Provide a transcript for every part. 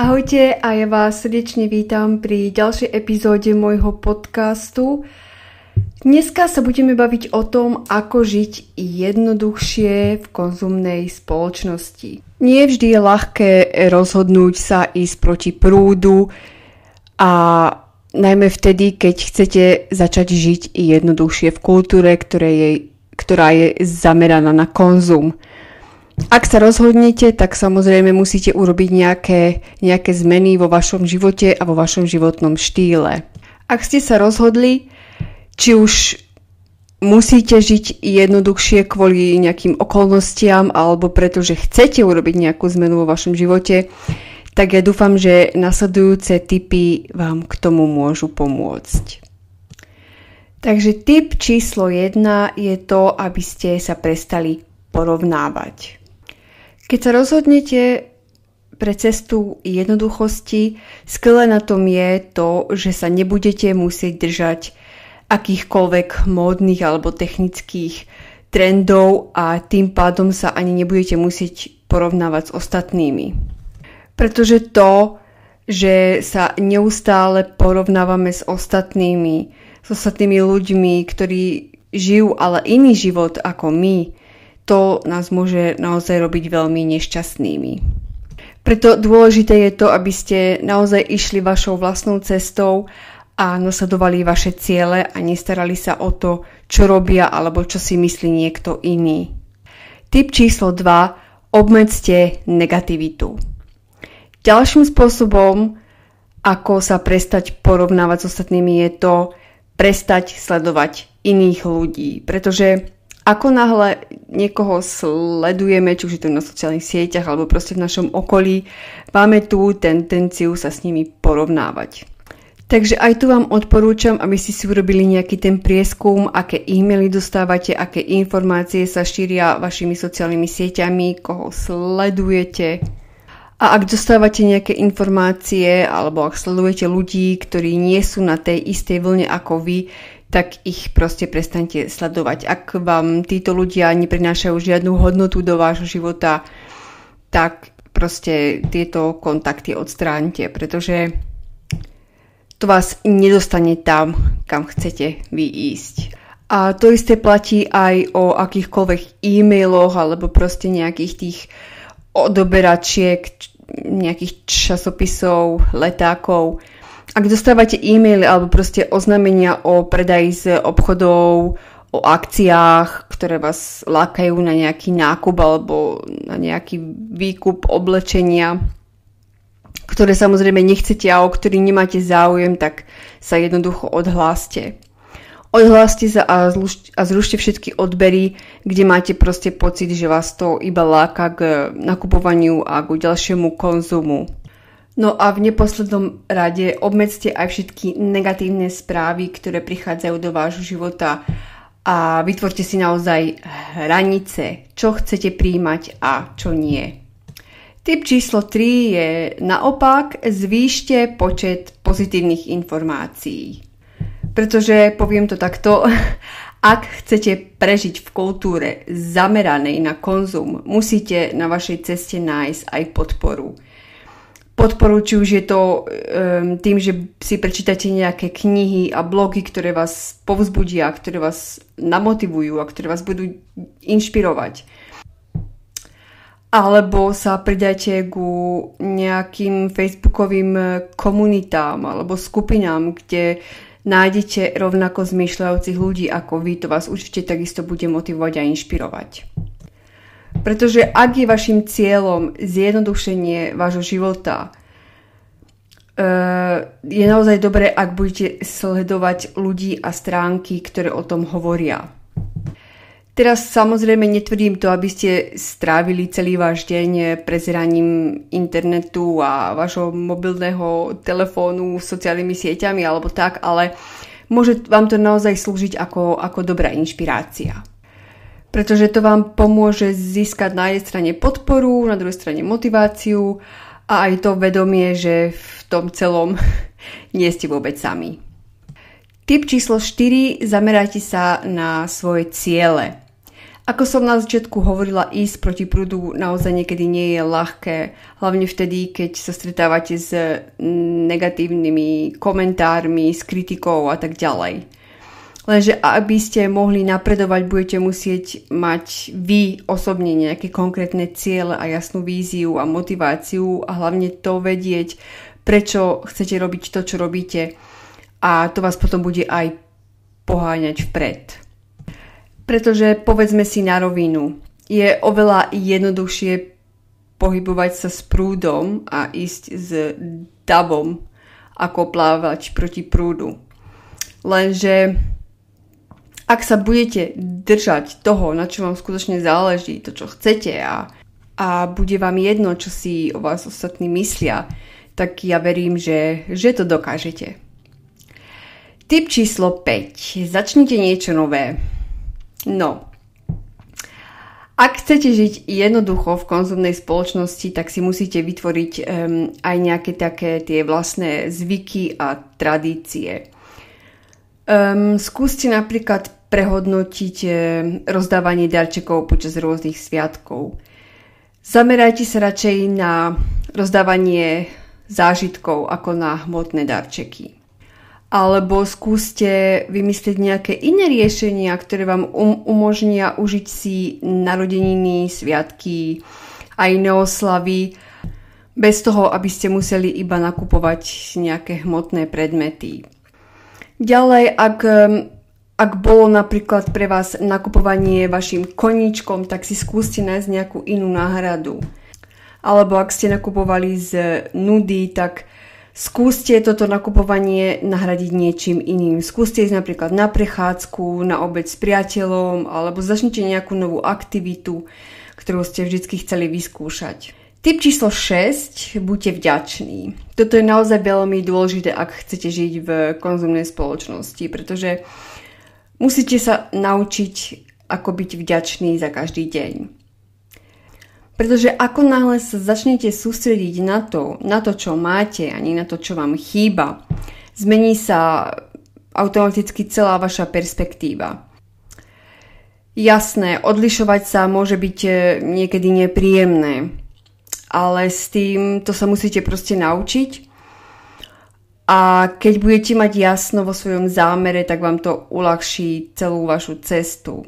Ahojte a ja vás srdečne vítam pri ďalšej epizóde môjho podcastu. Dneska sa budeme baviť o tom, ako žiť jednoduchšie v konzumnej spoločnosti. Nie vždy je ľahké rozhodnúť sa ísť proti prúdu a najmä vtedy, keď chcete začať žiť jednoduchšie v kultúre, ktoré je, ktorá je zameraná na konzum. Ak sa rozhodnete, tak samozrejme musíte urobiť nejaké, nejaké zmeny vo vašom živote a vo vašom životnom štýle. Ak ste sa rozhodli, či už musíte žiť jednoduchšie kvôli nejakým okolnostiam alebo pretože chcete urobiť nejakú zmenu vo vašom živote, tak ja dúfam, že nasledujúce tipy vám k tomu môžu pomôcť. Takže tip číslo 1 je to, aby ste sa prestali porovnávať. Keď sa rozhodnete pre cestu jednoduchosti, skvelé na tom je to, že sa nebudete musieť držať akýchkoľvek módnych alebo technických trendov a tým pádom sa ani nebudete musieť porovnávať s ostatnými. Pretože to, že sa neustále porovnávame s ostatnými, s ostatnými ľuďmi, ktorí žijú ale iný život ako my, to nás môže naozaj robiť veľmi nešťastnými. Preto dôležité je to, aby ste naozaj išli vašou vlastnou cestou a nasledovali vaše ciele a nestarali sa o to, čo robia alebo čo si myslí niekto iný. Typ číslo 2. Obmedzte negativitu. Ďalším spôsobom, ako sa prestať porovnávať s ostatnými, je to prestať sledovať iných ľudí. Pretože ako náhle niekoho sledujeme, či už je to na sociálnych sieťach alebo proste v našom okolí, máme tú tendenciu sa s nimi porovnávať. Takže aj tu vám odporúčam, aby ste si urobili nejaký ten prieskum, aké e-maily dostávate, aké informácie sa šíria vašimi sociálnymi sieťami, koho sledujete. A ak dostávate nejaké informácie alebo ak sledujete ľudí, ktorí nie sú na tej istej vlne ako vy, tak ich proste prestante sledovať. Ak vám títo ľudia neprinášajú žiadnu hodnotu do vášho života, tak proste tieto kontakty odstránite, pretože to vás nedostane tam, kam chcete vy ísť. A to isté platí aj o akýchkoľvek e-mailoch alebo proste nejakých tých odoberačiek, nejakých časopisov, letákov, ak dostávate e-maily alebo proste oznámenia o predaji z obchodov, o akciách, ktoré vás lákajú na nejaký nákup alebo na nejaký výkup oblečenia, ktoré samozrejme nechcete a o ktorý nemáte záujem, tak sa jednoducho odhláste. Odhláste sa a, zluš- a zrušte všetky odbery, kde máte proste pocit, že vás to iba láka k nakupovaniu a k ďalšiemu konzumu. No a v neposlednom rade obmedzte aj všetky negatívne správy, ktoré prichádzajú do vášho života a vytvorte si naozaj hranice, čo chcete príjmať a čo nie. Typ číslo 3 je naopak zvýšte počet pozitívnych informácií. Pretože, poviem to takto, ak chcete prežiť v kultúre zameranej na konzum, musíte na vašej ceste nájsť aj podporu podporu, či už je to um, tým, že si prečítate nejaké knihy a blogy, ktoré vás povzbudia, ktoré vás namotivujú a ktoré vás budú inšpirovať. Alebo sa pridajte ku nejakým facebookovým komunitám alebo skupinám, kde nájdete rovnako zmýšľajúcich ľudí ako vy, to vás určite takisto bude motivovať a inšpirovať. Pretože ak je vašim cieľom zjednodušenie vášho života, eh, je naozaj dobré, ak budete sledovať ľudí a stránky, ktoré o tom hovoria. Teraz samozrejme netvrdím to, aby ste strávili celý váš deň prezeraním internetu a vašho mobilného telefónu, sociálnymi sieťami alebo tak, ale môže vám to naozaj slúžiť ako, ako dobrá inšpirácia pretože to vám pomôže získať na jednej strane podporu, na druhej strane motiváciu a aj to vedomie, že v tom celom nie ste vôbec sami. Typ číslo 4. Zamerajte sa na svoje ciele. Ako som na začiatku hovorila, ísť proti prúdu naozaj niekedy nie je ľahké, hlavne vtedy, keď sa stretávate s negatívnymi komentármi, s kritikou a tak ďalej. Lenže aby ste mohli napredovať, budete musieť mať vy osobne nejaké konkrétne ciele a jasnú víziu a motiváciu a hlavne to vedieť, prečo chcete robiť to, čo robíte a to vás potom bude aj poháňať vpred. Pretože povedzme si na rovinu, je oveľa jednoduchšie pohybovať sa s prúdom a ísť s davom, ako plávať proti prúdu. Lenže ak sa budete držať toho, na čo vám skutočne záleží, to, čo chcete a, a bude vám jedno, čo si o vás ostatní myslia, tak ja verím, že, že to dokážete. Tip číslo 5. Začnite niečo nové. No, ak chcete žiť jednoducho v konzumnej spoločnosti, tak si musíte vytvoriť um, aj nejaké také tie vlastné zvyky a tradície. Um, skúste napríklad prehodnotiť eh, rozdávanie darčekov počas rôznych sviatkov. Zamerajte sa radšej na rozdávanie zážitkov ako na hmotné darčeky. Alebo skúste vymyslieť nejaké iné riešenia, ktoré vám um- umožnia užiť si narodeniny, sviatky a iné oslavy bez toho, aby ste museli iba nakupovať nejaké hmotné predmety. Ďalej, ak ak bolo napríklad pre vás nakupovanie vašim koníčkom, tak si skúste nájsť nejakú inú náhradu. Alebo ak ste nakupovali z nudy, tak skúste toto nakupovanie nahradiť niečím iným. Skúste ísť napríklad na prechádzku, na obec s priateľom, alebo začnite nejakú novú aktivitu, ktorú ste vždy chceli vyskúšať. Tip číslo 6. Buďte vďační. Toto je naozaj veľmi dôležité, ak chcete žiť v konzumnej spoločnosti, pretože Musíte sa naučiť, ako byť vďačný za každý deň. Pretože ako náhle sa začnete sústrediť na to, na to, čo máte, ani na to, čo vám chýba, zmení sa automaticky celá vaša perspektíva. Jasné, odlišovať sa môže byť e, niekedy nepríjemné, ale s tým to sa musíte proste naučiť a keď budete mať jasno vo svojom zámere, tak vám to uľahčí celú vašu cestu.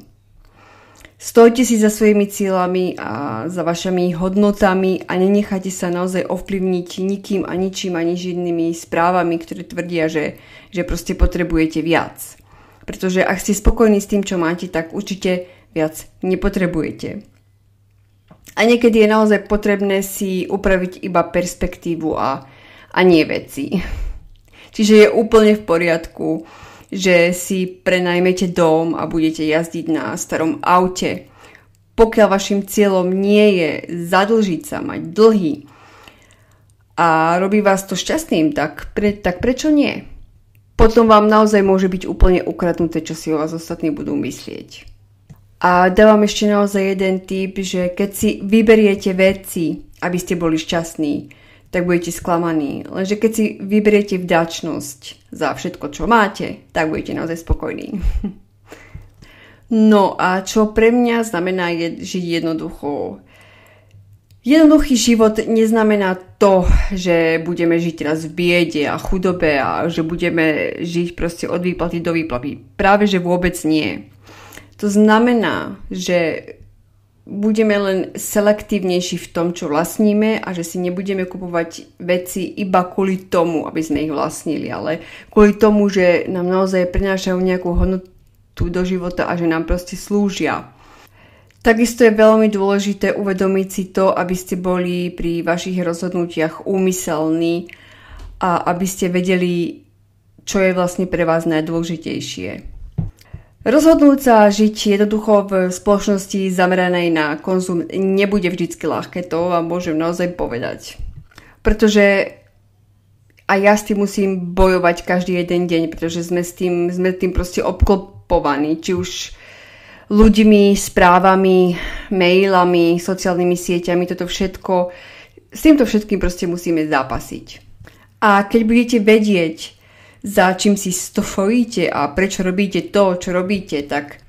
Stojte si za svojimi cieľami a za vašimi hodnotami a nenechajte sa naozaj ovplyvniť nikým a ničím ani žiadnymi správami, ktoré tvrdia, že, že proste potrebujete viac. Pretože ak ste spokojní s tým, čo máte, tak určite viac nepotrebujete. A niekedy je naozaj potrebné si upraviť iba perspektívu a, a nie veci. Čiže je úplne v poriadku, že si prenajmete dom a budete jazdiť na starom aute. Pokiaľ vašim cieľom nie je zadlžiť sa, mať dlhy a robí vás to šťastným, tak, pre, tak prečo nie? Potom vám naozaj môže byť úplne ukradnuté, čo si o vás ostatní budú myslieť. A dávam ešte naozaj jeden tip, že keď si vyberiete veci, aby ste boli šťastní, tak budete sklamaní. Lenže keď si vyberiete vďačnosť za všetko, čo máte, tak budete naozaj spokojní. no a čo pre mňa znamená je žiť jednoducho. Jednoduchý život neznamená to, že budeme žiť teraz v biede a chudobe a že budeme žiť proste od výplaty do výplaty. Práve, že vôbec nie. To znamená, že budeme len selektívnejší v tom, čo vlastníme a že si nebudeme kupovať veci iba kvôli tomu, aby sme ich vlastnili, ale kvôli tomu, že nám naozaj prinášajú nejakú hodnotu do života a že nám proste slúžia. Takisto je veľmi dôležité uvedomiť si to, aby ste boli pri vašich rozhodnutiach úmyselní a aby ste vedeli, čo je vlastne pre vás najdôležitejšie. Rozhodnúť sa žiť jednoducho v spoločnosti zameranej na konzum nebude vždycky ľahké, to vám môžem naozaj povedať. Pretože a ja s tým musím bojovať každý jeden deň, pretože sme s tým, sme tým proste obklopovaní, či už ľuďmi, správami, mailami, sociálnymi sieťami, toto všetko, s týmto všetkým proste musíme zápasiť. A keď budete vedieť, za čím si stojíte a prečo robíte to, čo robíte, tak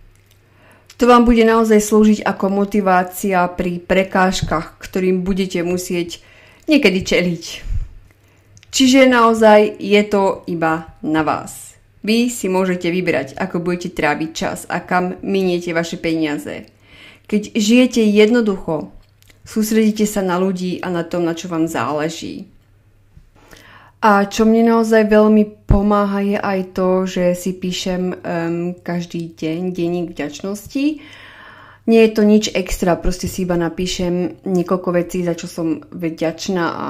To vám bude naozaj slúžiť ako motivácia pri prekážkach, ktorým budete musieť niekedy čeliť. Čiže naozaj je to iba na vás. Vy si môžete vybrať, ako budete tráviť čas a kam miniete vaše peniaze. Keď žijete jednoducho, sústredíte sa na ľudí a na tom, na čo vám záleží. A čo mne naozaj veľmi pomáha je aj to, že si píšem um, každý deň denník vďačnosti. Nie je to nič extra, proste si iba napíšem niekoľko vecí, za čo som vďačná a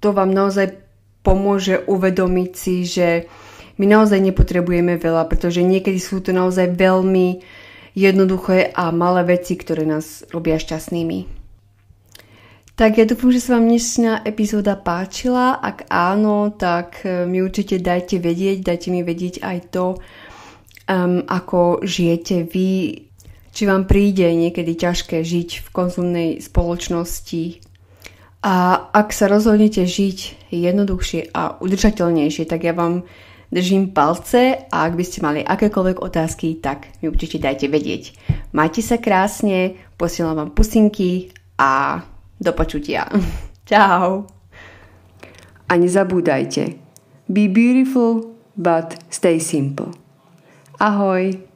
to vám naozaj pomôže uvedomiť si, že my naozaj nepotrebujeme veľa, pretože niekedy sú to naozaj veľmi jednoduché a malé veci, ktoré nás robia šťastnými. Tak ja dúfam, že sa vám dnešná epizóda páčila. Ak áno, tak e, mi určite dajte vedieť, dajte mi vedieť aj to, um, ako žijete vy, či vám príde niekedy ťažké žiť v konzumnej spoločnosti. A ak sa rozhodnete žiť jednoduchšie a udržateľnejšie, tak ja vám držím palce a ak by ste mali akékoľvek otázky, tak mi určite dajte vedieť. Majte sa krásne, posielam vám pusinky a do počutia. Čau. A nezabúdajte. Be beautiful, but stay simple. Ahoj.